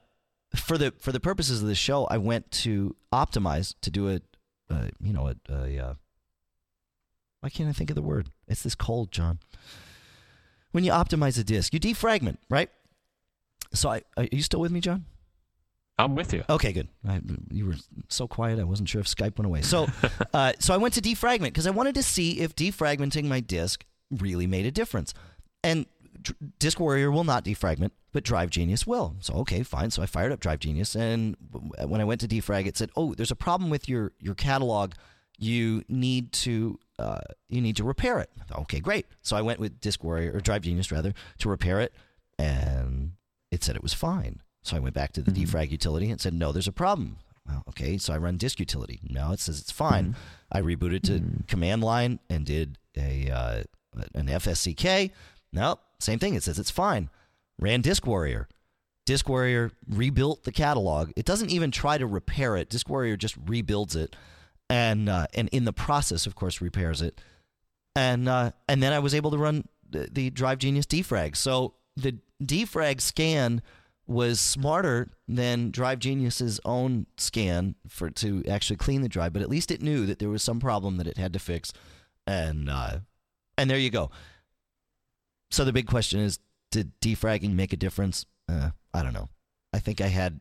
for the for the purposes of the show, I went to Optimize to do a uh, you know a, a uh, why can't I think of the word? It's this cold, John. When you optimize a disk, you defragment, right? So, I, are you still with me, John? I'm with you. Okay, good. I, you were so quiet. I wasn't sure if Skype went away. So, uh, so I went to defragment because I wanted to see if defragmenting my disk really made a difference. And Disk Warrior will not defragment, but Drive Genius will. So, okay, fine. So I fired up Drive Genius, and when I went to defrag, it said, "Oh, there's a problem with your your catalog. You need to uh, you need to repair it." Okay, great. So I went with Disk Warrior or Drive Genius rather to repair it, and it said it was fine. So I went back to the defrag utility and said, no, there's a problem. Well, okay, so I run disk utility. Now it says it's fine. I rebooted to command line and did a uh, an FSCK. Nope, same thing. It says it's fine. Ran Disk Warrior. Disk Warrior rebuilt the catalog. It doesn't even try to repair it. Disk Warrior just rebuilds it, and uh, and in the process, of course, repairs it. And uh, and then I was able to run the, the Drive Genius defrag. So the defrag scan was smarter than Drive Genius's own scan for to actually clean the drive, but at least it knew that there was some problem that it had to fix, and uh, and there you go. So the big question is, did defragging make a difference? Uh, I don't know. I think I had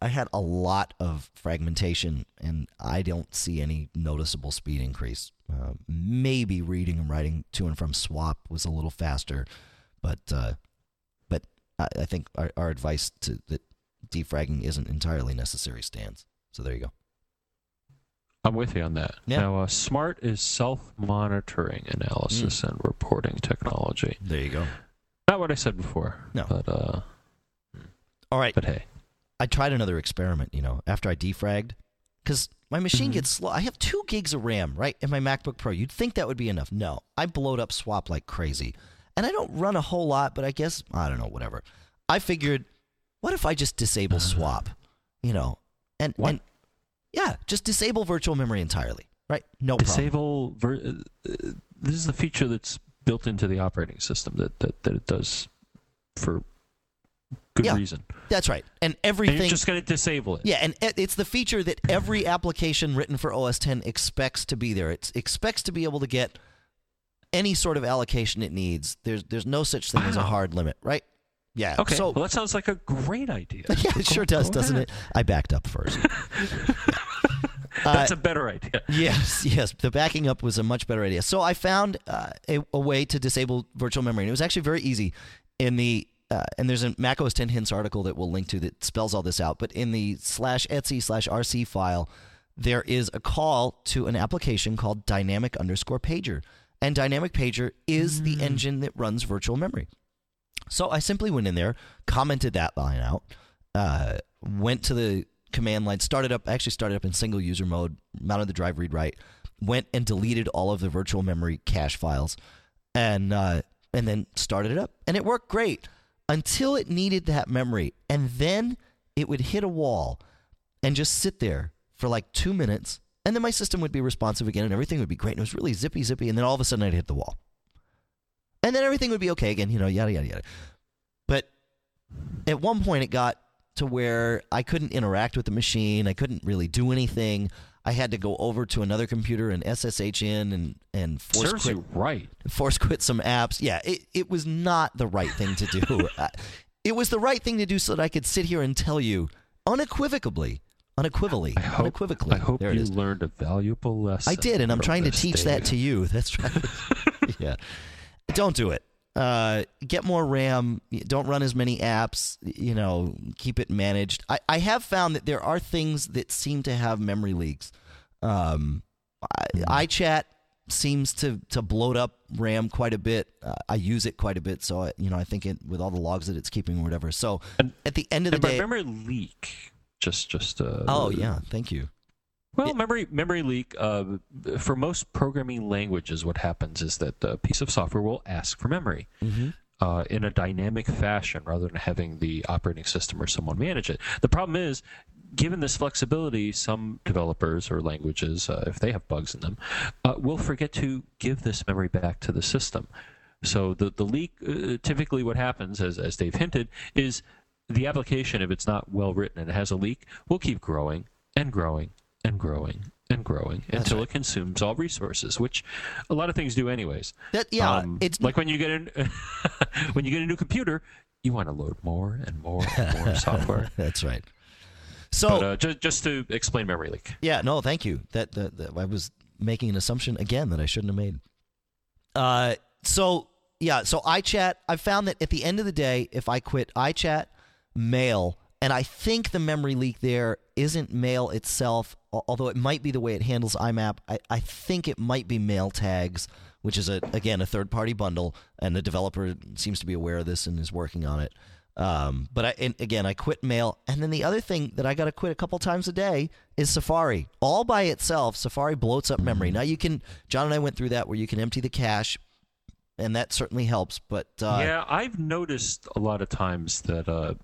I- had a lot of fragmentation, and I don't see any noticeable speed increase. Uh, maybe reading and writing to and from swap was a little faster, but uh, but I, I think our, our advice to that defragging isn't entirely necessary stands. So there you go. I'm with you on that. Yeah. Now, uh, smart is self-monitoring analysis Mm. and reporting technology. There you go. Not what I said before. No. But uh, All right. but hey, I tried another experiment, you know, after I defragged, because my machine Mhm. gets slow. I have two gigs of RAM, right, in my MacBook Pro. You'd think that would be enough. No, I blowed up Swap like crazy, and I don't run a whole lot, but I guess I don't know, whatever. I figured, what if I just disable Swap, you know, and What? and yeah, just disable virtual memory entirely, right? No problem. disable. Ver- uh, uh, this is the feature that's built into the operating system that that, that it does for good Yeah. reason. That's right. And And everything. you're just going to disable it. yeah, and it's the feature that every application written for OS 10 expects to be there. It expects to be able to get any sort of allocation it needs. There's there's no such thing as a hard limit, right? Yeah. Okay. So well, that sounds like a great idea. yeah, it sure does, doesn't it? I backed up first. That's a better idea. Yes, yes. The backing up was a much better idea. So I found uh, a, a way to disable virtual memory, and it was actually very easy. In the uh, and there's a Mac OS 10 hints article that we'll link to that spells all this out. But in the slash etsy slash rc file, there is a call to an application called Dynamic underscore Pager, and Dynamic Pager is the engine that runs virtual memory. So I simply went in there, commented that line out, uh, went to the command line, started up, actually started up in single user mode, mounted the drive read write, went and deleted all of the virtual memory cache files, and uh, and then started it up, and it worked great until it needed that memory, and then it would hit a wall and just sit there for like two minutes, and then my system would be responsive again, and everything would be great, and it was really zippy zippy, and then all of a sudden I'd hit the wall. And then everything would be okay again, you know, yada yada yada. But at one point, it got to where I couldn't interact with the machine. I couldn't really do anything. I had to go over to another computer and SSH in and and force Serves quit right. force quit some apps. Yeah, it, it was not the right thing to do. I- it was the right thing to do so that I could sit here and tell you unequivocally, unequivocally, I hope, unequivocally. I hope there you it is. learned a valuable lesson. I did, and I'm trying to teach that to you. That's right. yeah. Don't do it. Uh, get more RAM. Don't run as many apps. You know, keep it managed. I, I have found that there are things that seem to have memory leaks. Um, I, iChat seems to to bloat up RAM quite a bit. Uh, I use it quite a bit, so I, you know I think it with all the logs that it's keeping or whatever. So And- at the end of the day, memory leak, just just uh, oh yeah, thank you. Well, memory memory leak. Uh, for most programming languages, what happens is that a piece of software will ask for memory Mm-hmm. uh, in a dynamic fashion, rather than having the operating system or someone manage it. The problem is, given this flexibility, some developers or languages, uh, if they have bugs in them, uh, will forget to give this memory back to the system. So the the leak uh, typically what happens, as as Dave hinted, is the application, if it's not well written and it has a leak, will keep growing and growing and growing and growing until it consumes all resources, which a lot of things do anyways. That yeah, Um, it's like when you get in when you get a new computer, you want to load more and more and more software. that's right. So But uh, just just to explain memory leak. Yeah, no, thank you. That, that, that- I was making an assumption again that I shouldn't have made. Uh, so yeah, so iChat. I found that at the end of the day, if I quit iChat, Mail, and I think the memory leak there isn't Mail itself, although it might be the way it handles IMAP. I, I think it might be Mail tags, which is a again a third party bundle, and the developer seems to be aware of this and is working on it. Um, but I and again I quit Mail, and then the other thing that I got to quit a couple times a day is Safari. All by itself, Safari bloats up memory. Now you can. John and I went through that where you can empty the cache, and that certainly helps. But uh, yeah, I've noticed a lot of times that uh,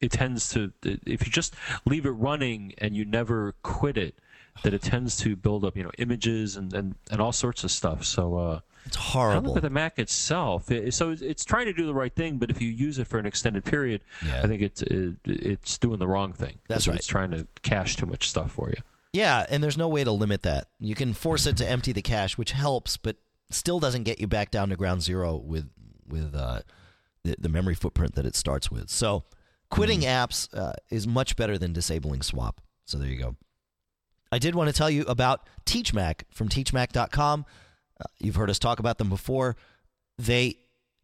it tends to if you just leave it running and you never quit it, that it tends to build up you know images and and, and all sorts of stuff. So. Uh, it's horrible. look at the Mac itself. It, so it's, trying to do the right thing, but if you use it for an extended period, Yeah. I think it's it, it's doing the wrong thing. That's right. It's trying to cache too much stuff for you. Yeah, and there's no way to limit that. You can force it to empty the cache, which helps, but still doesn't get you back down to ground zero with with uh, the, the memory footprint that it starts with. So, quitting apps uh, is much better than disabling swap. So there you go. I did want to tell you about TeachMac from TeachMac.com. Uh, you've heard us talk about them before. They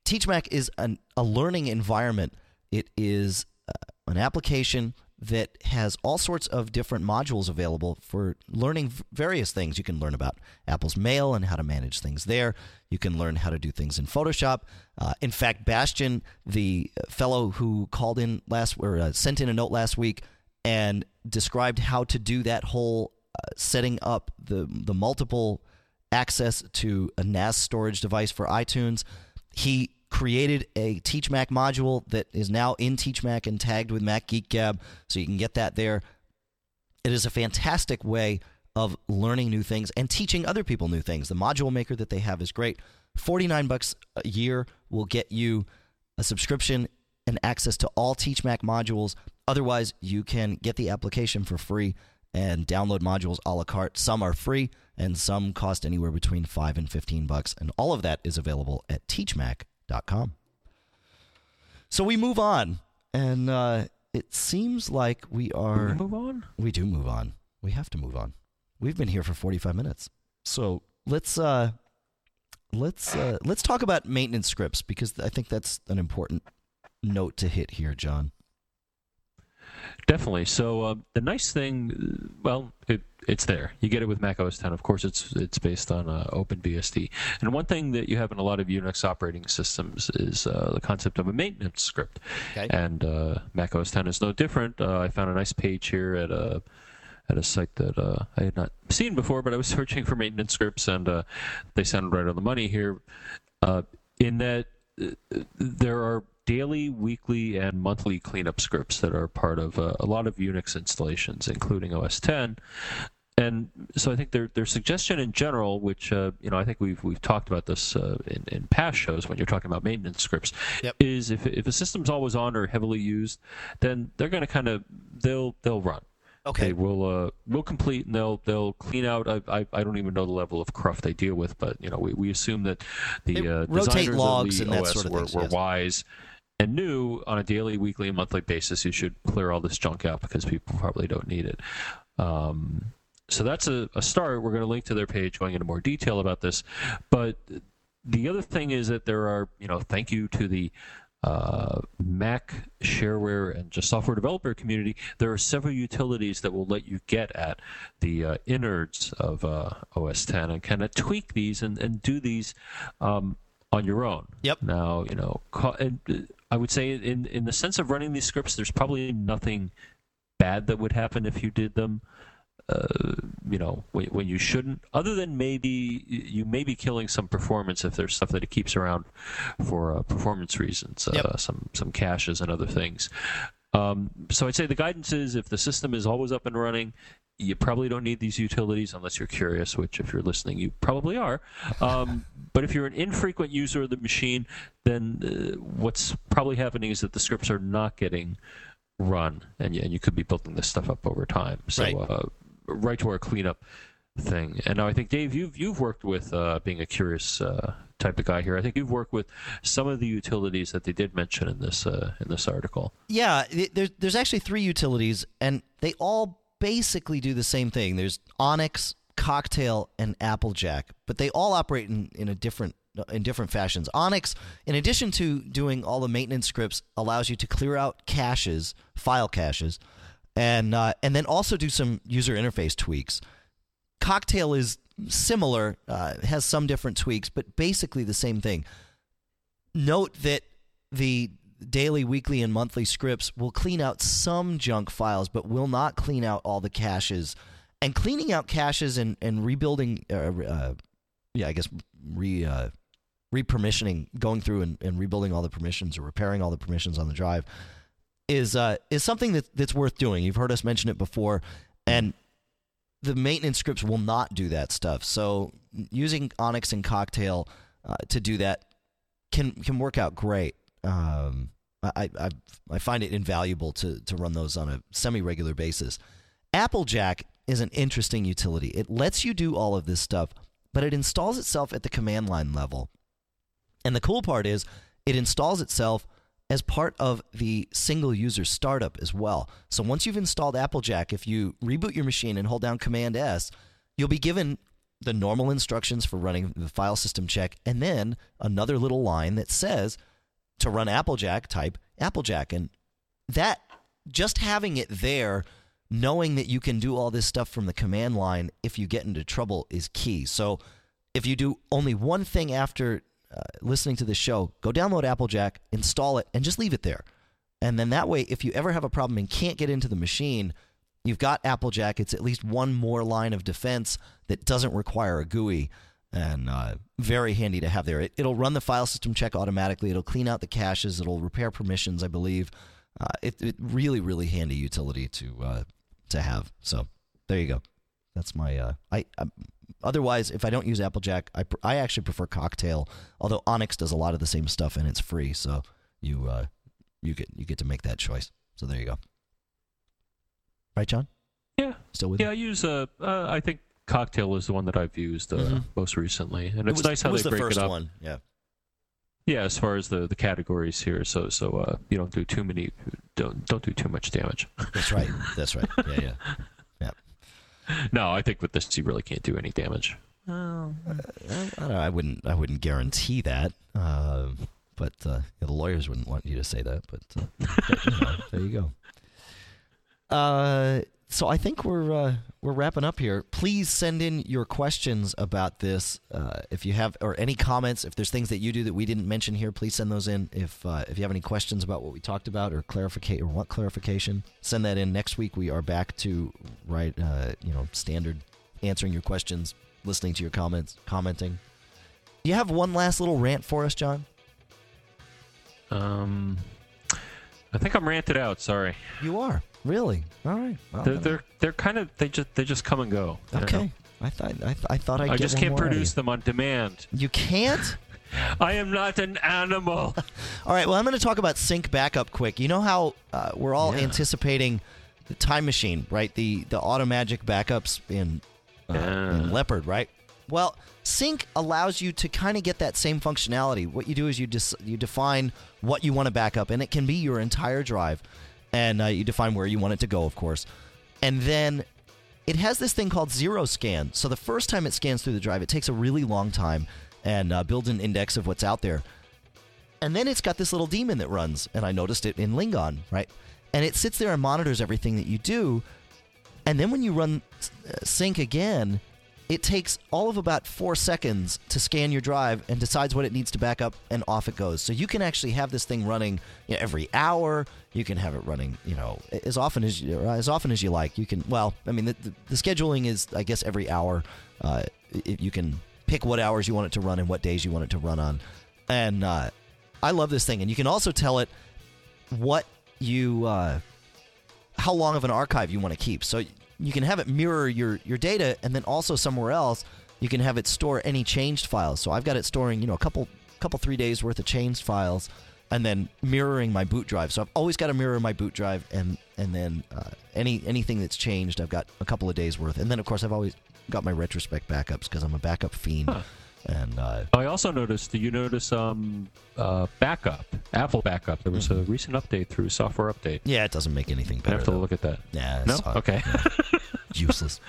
TeachMac is an, a learning environment. It is uh, an application that has all sorts of different modules available for learning various things. You can learn about Apple's Mail and how to manage things there. You can learn how to do things in Photoshop. Uh, in fact, Bastian, the fellow who called in last or uh, sent in a note last week and described how to do that whole uh, setting up the the multiple access to a NAS storage device for iTunes. He created a TeachMac module that is now in TeachMac and tagged with Mac Geek Gab, so you can get that there. It is a fantastic way of learning new things and teaching other people new things. The module maker that they have is great. 49 bucks a year will get you a subscription and access to all TeachMac modules. Otherwise, you can get the application for free and download modules a la carte. Some are free and some cost anywhere between 5 and 15 bucks. And all of that is available at teachmac.com. So we move on. And uh, it seems like we are. We move on? We do move on. We have to move on. We've been here for 45 minutes. So let's. Uh, let's uh, let's talk about maintenance scripts because I think that's an important note to hit here, John. Definitely. So uh, the nice thing, well, it, it's there. You get it with Mac OS 10. Of course, it's it's based on uh, OpenBSD. And one thing that you have in a lot of Unix operating systems is uh, the concept of a maintenance script. Okay. And uh, Mac OS 10 is no different. Uh, I found a nice page here at a at a site that uh, I had not seen before, but I was searching for maintenance scripts, and uh, they sounded right on the money here. in that there are daily, weekly, and monthly cleanup scripts that are part of uh, a lot of Unix installations, including OS 10. And so I think their their suggestion in general, which uh, you know I think we've we've talked about this uh, in, in past shows when you're talking about maintenance scripts, yep. is if if a system's always on or heavily used, then they're going to kind of they'll they'll run. Okay. They will uh, will complete and they'll they'll clean out. I, I, I don't even know the level of cruft they deal with, but you know we, we assume that the uh, rotate logs of the and OS sort of were, things, were yes. wise and new on a daily, weekly, and monthly basis you should clear all this junk out because people probably don't need it. Um, so that's a, a start. We're going to link to their page going into more detail about this. But the other thing is that there are, you know, thank you to the uh, Mac shareware and just software developer community, there are several utilities that will let you get at the uh, innards of uh, OS 10 and kind of tweak these and, and do these um, on your own. Yep. Now, you know, uh, I would say in in the sense of running these scripts, there's probably nothing bad that would happen if you did them. Uh, you know, when, when, you shouldn't, other than maybe you may be killing some performance if there's stuff that it keeps around for uh, performance reasons, uh, some some caches and other things. Um, so I'd say the guidance is if the system is always up and running, you probably don't need these utilities unless you're curious, which if you're listening, you probably are. Um, but if you're an infrequent user of the machine, then uh, what's probably happening is that the scripts are not getting run, and, and you could be building this stuff up over time. So right, uh, right to our cleanup thing. And now I think Dave, you've you've worked with uh, being a curious uh, type of guy here. I think you've worked with some of the utilities that they did mention in this uh, in this article. Yeah, there's there's actually three utilities, and they all basically do the same thing. There's Onyx, Cocktail, and Applejack, but they all operate in, in a different in different fashions. Onyx, in addition to doing all the maintenance scripts, allows you to clear out caches, file caches, and uh, and then also do some user interface tweaks. Cocktail is similar, uh, has some different tweaks, but basically the same thing. Note that the daily, weekly, and monthly scripts will clean out some junk files, but will not clean out all the caches. And cleaning out caches and, and rebuilding, uh, uh, yeah, I guess re uh, repermissioning, going through and, and rebuilding all the permissions or repairing all the permissions on the drive is uh, is something that, that's worth doing. You've heard us mention it before, and the maintenance scripts will not do that stuff. So using Onyx and Cocktail uh, to do that can can work out great. Um, I, I I find it invaluable to to run those on a semi regular basis. Applejack is an interesting utility. It lets you do all of this stuff, but it installs itself at the command line level. And the cool part is it installs itself as part of the single user startup as well. So once you've installed Applejack, if you reboot your machine and hold down Command S, you'll be given the normal instructions for running the file system check and then another little line that says to run Applejack, type Applejack. And that, just having it there, knowing that you can do all this stuff from the command line if you get into trouble is key. So if you do only one thing after uh, listening to this show, go download Applejack, install it, and just leave it there. And then that way, if you ever have a problem and can't get into the machine, you've got Applejack. It's at least one more line of defense that doesn't require a GUI. And uh, very handy to have there. It, will run the file system check automatically. It'll clean out the caches. It'll repair permissions, I believe. Uh, it, it, really, really handy utility to uh, to have. So there you go. That's my. Uh, I, I otherwise, if I don't use Applejack, I I actually prefer Cocktail. Although Onyx does a lot of the same stuff and it's free, so you uh, you get you get to make that choice. So there you go. Right, John? Yeah. Still with Yeah? I use uh, uh I think cocktail is the one that I've used uh, Mhm. most recently, and It it's was, nice how it was they the break first it up. one. Yeah. Yeah, as far as the, the categories here, so so uh, you don't do too many, don't don't do too much damage. That's right. That's right. Yeah, yeah. yeah. no, I think with this you really can't do any damage. I, I, I wouldn't. I wouldn't guarantee that. Uh, but uh, yeah, the lawyers wouldn't want you to say that. But, uh, but, you know, there you go. Uh, so I think we're uh, we're wrapping up here. Please send in your questions about this. Uh, if you have or any comments, if there's things that you do that we didn't mention here, please send those in. If uh, if you have any questions about what we talked about or clarificate or want clarification, send that in. Next week we are back to right uh, you know standard answering your questions, listening to your comments, commenting. Do you have one last little rant for us, John? Um, I think I'm ranted out. Sorry, You are really all right. Well, they're they're, they're kind of they just they just come and go. okay. I thought I, th- I thought I'd I just can't produce them on demand. You can't. I am not an animal. All right. Well, I'm going to talk about Synk backup quick. You know how uh, we're all Yeah. anticipating the time machine, right? The the automagic backups in, uh, Yeah. in Leopard, right? Well, Synk allows you to kind of get that same functionality. What you do is you dis- you define what you want to back up, and it can be your entire drive, and uh, you define where you want it to go, of course, and then it has this thing called zero scan. So the first time it scans through the drive, it takes a really long time and uh, builds an index of what's out there. And then it's got this little daemon that runs, and I noticed it in Lingon, right? And it sits there and monitors everything that you do. And then when you run uh, Synk again, it takes all of about four seconds to scan your drive and decides what it needs to back up, and off it goes. So you can actually have this thing running you know, every hour. You can have it running, you know, as often as you, as often as you like. You can. Well, I mean, the, the, the scheduling is, I guess, every hour. Uh, you can pick what hours you want it to run and what days you want it to run on. And uh, I love this thing. And you can also tell it what you uh, how long of an archive you want to keep. So you can have it mirror your your data, and then also somewhere else you can have it store any changed files. So I've got it storing you know a couple couple three days worth of changed files, and then mirroring my boot drive. So I've always got to mirror my boot drive, and and then uh, any anything that's changed, I've got a couple of days worth, and then of course I've always got my retrospect backups because I'm a backup fiend. Huh. And uh, I also noticed. Did you notice um uh backup? Apple backup. There was a recent update through software update. yeah, it doesn't make anything better. I have to though. look at that. Yeah, No. uh, Okay. useless.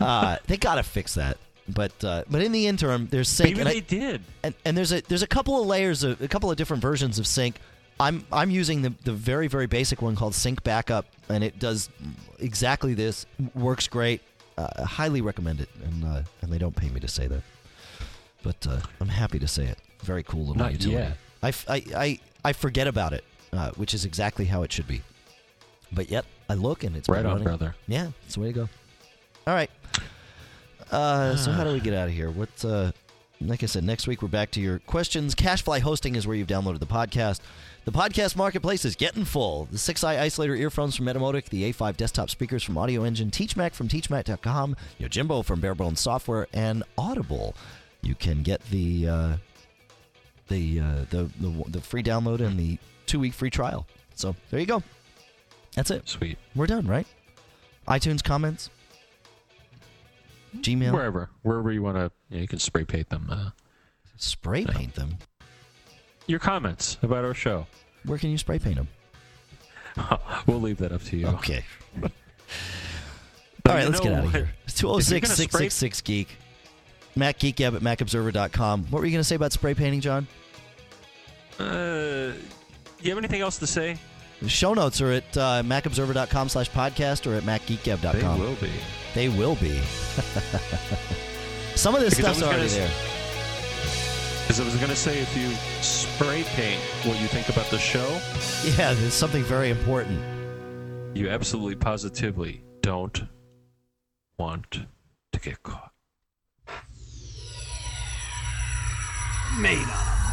uh, they gotta fix that. But uh, but in the interim, there's Synk, Maybe and, they I, did. and, and there's a there's a couple of layers of a couple of different versions of Synk. I'm I'm using the the very very basic one called Synk Backup, and it does exactly this. Works great. Uh, highly recommend it, and uh, and they don't pay me to say that, but uh, I'm happy to say it. Very cool little Not utility. yet. I, f- I, I, I forget about it, uh, which is exactly how it should be. But yet I look and it's Right on, running. brother. Yeah, it's the way to go. All right. Uh, so how do we get out of here? What? Uh, like I said, next week we're back to your questions. CacheFly Hosting is where you've downloaded the podcast. The podcast marketplace is getting full. The 6i Isolator earphones from Etymotic, the A5 desktop speakers from Audio Engine, TeachMac from TeachMac.com, Yojimbo from Barebones Software, and Audible. You can get the uh, the, uh, the the the free download and the two week free trial. So there you go. That's it. Sweet. We're done, right? iTunes comments, Gmail, Wherever, wherever you want to, you, know, you can spray paint them. Uh, spray paint them. your comments about our show. Where can you spray paint them? we'll leave that up to you. Okay. All right, let's get out of here. It's 206 gonna spray- 666 Geek. MacGeekgab at MacObserver.com. What were you going to say about spray painting, John? Uh, you have anything else to say? The show notes are at uh, MacObserver.com slash podcast or at MacGeekgab.com. They will be. They will be. Some of this Because I stuff's already s- there. Because I was going to say, if you spray paint what you think about the show, Yeah, there's something very important. you absolutely positively don't want to get caught. made of.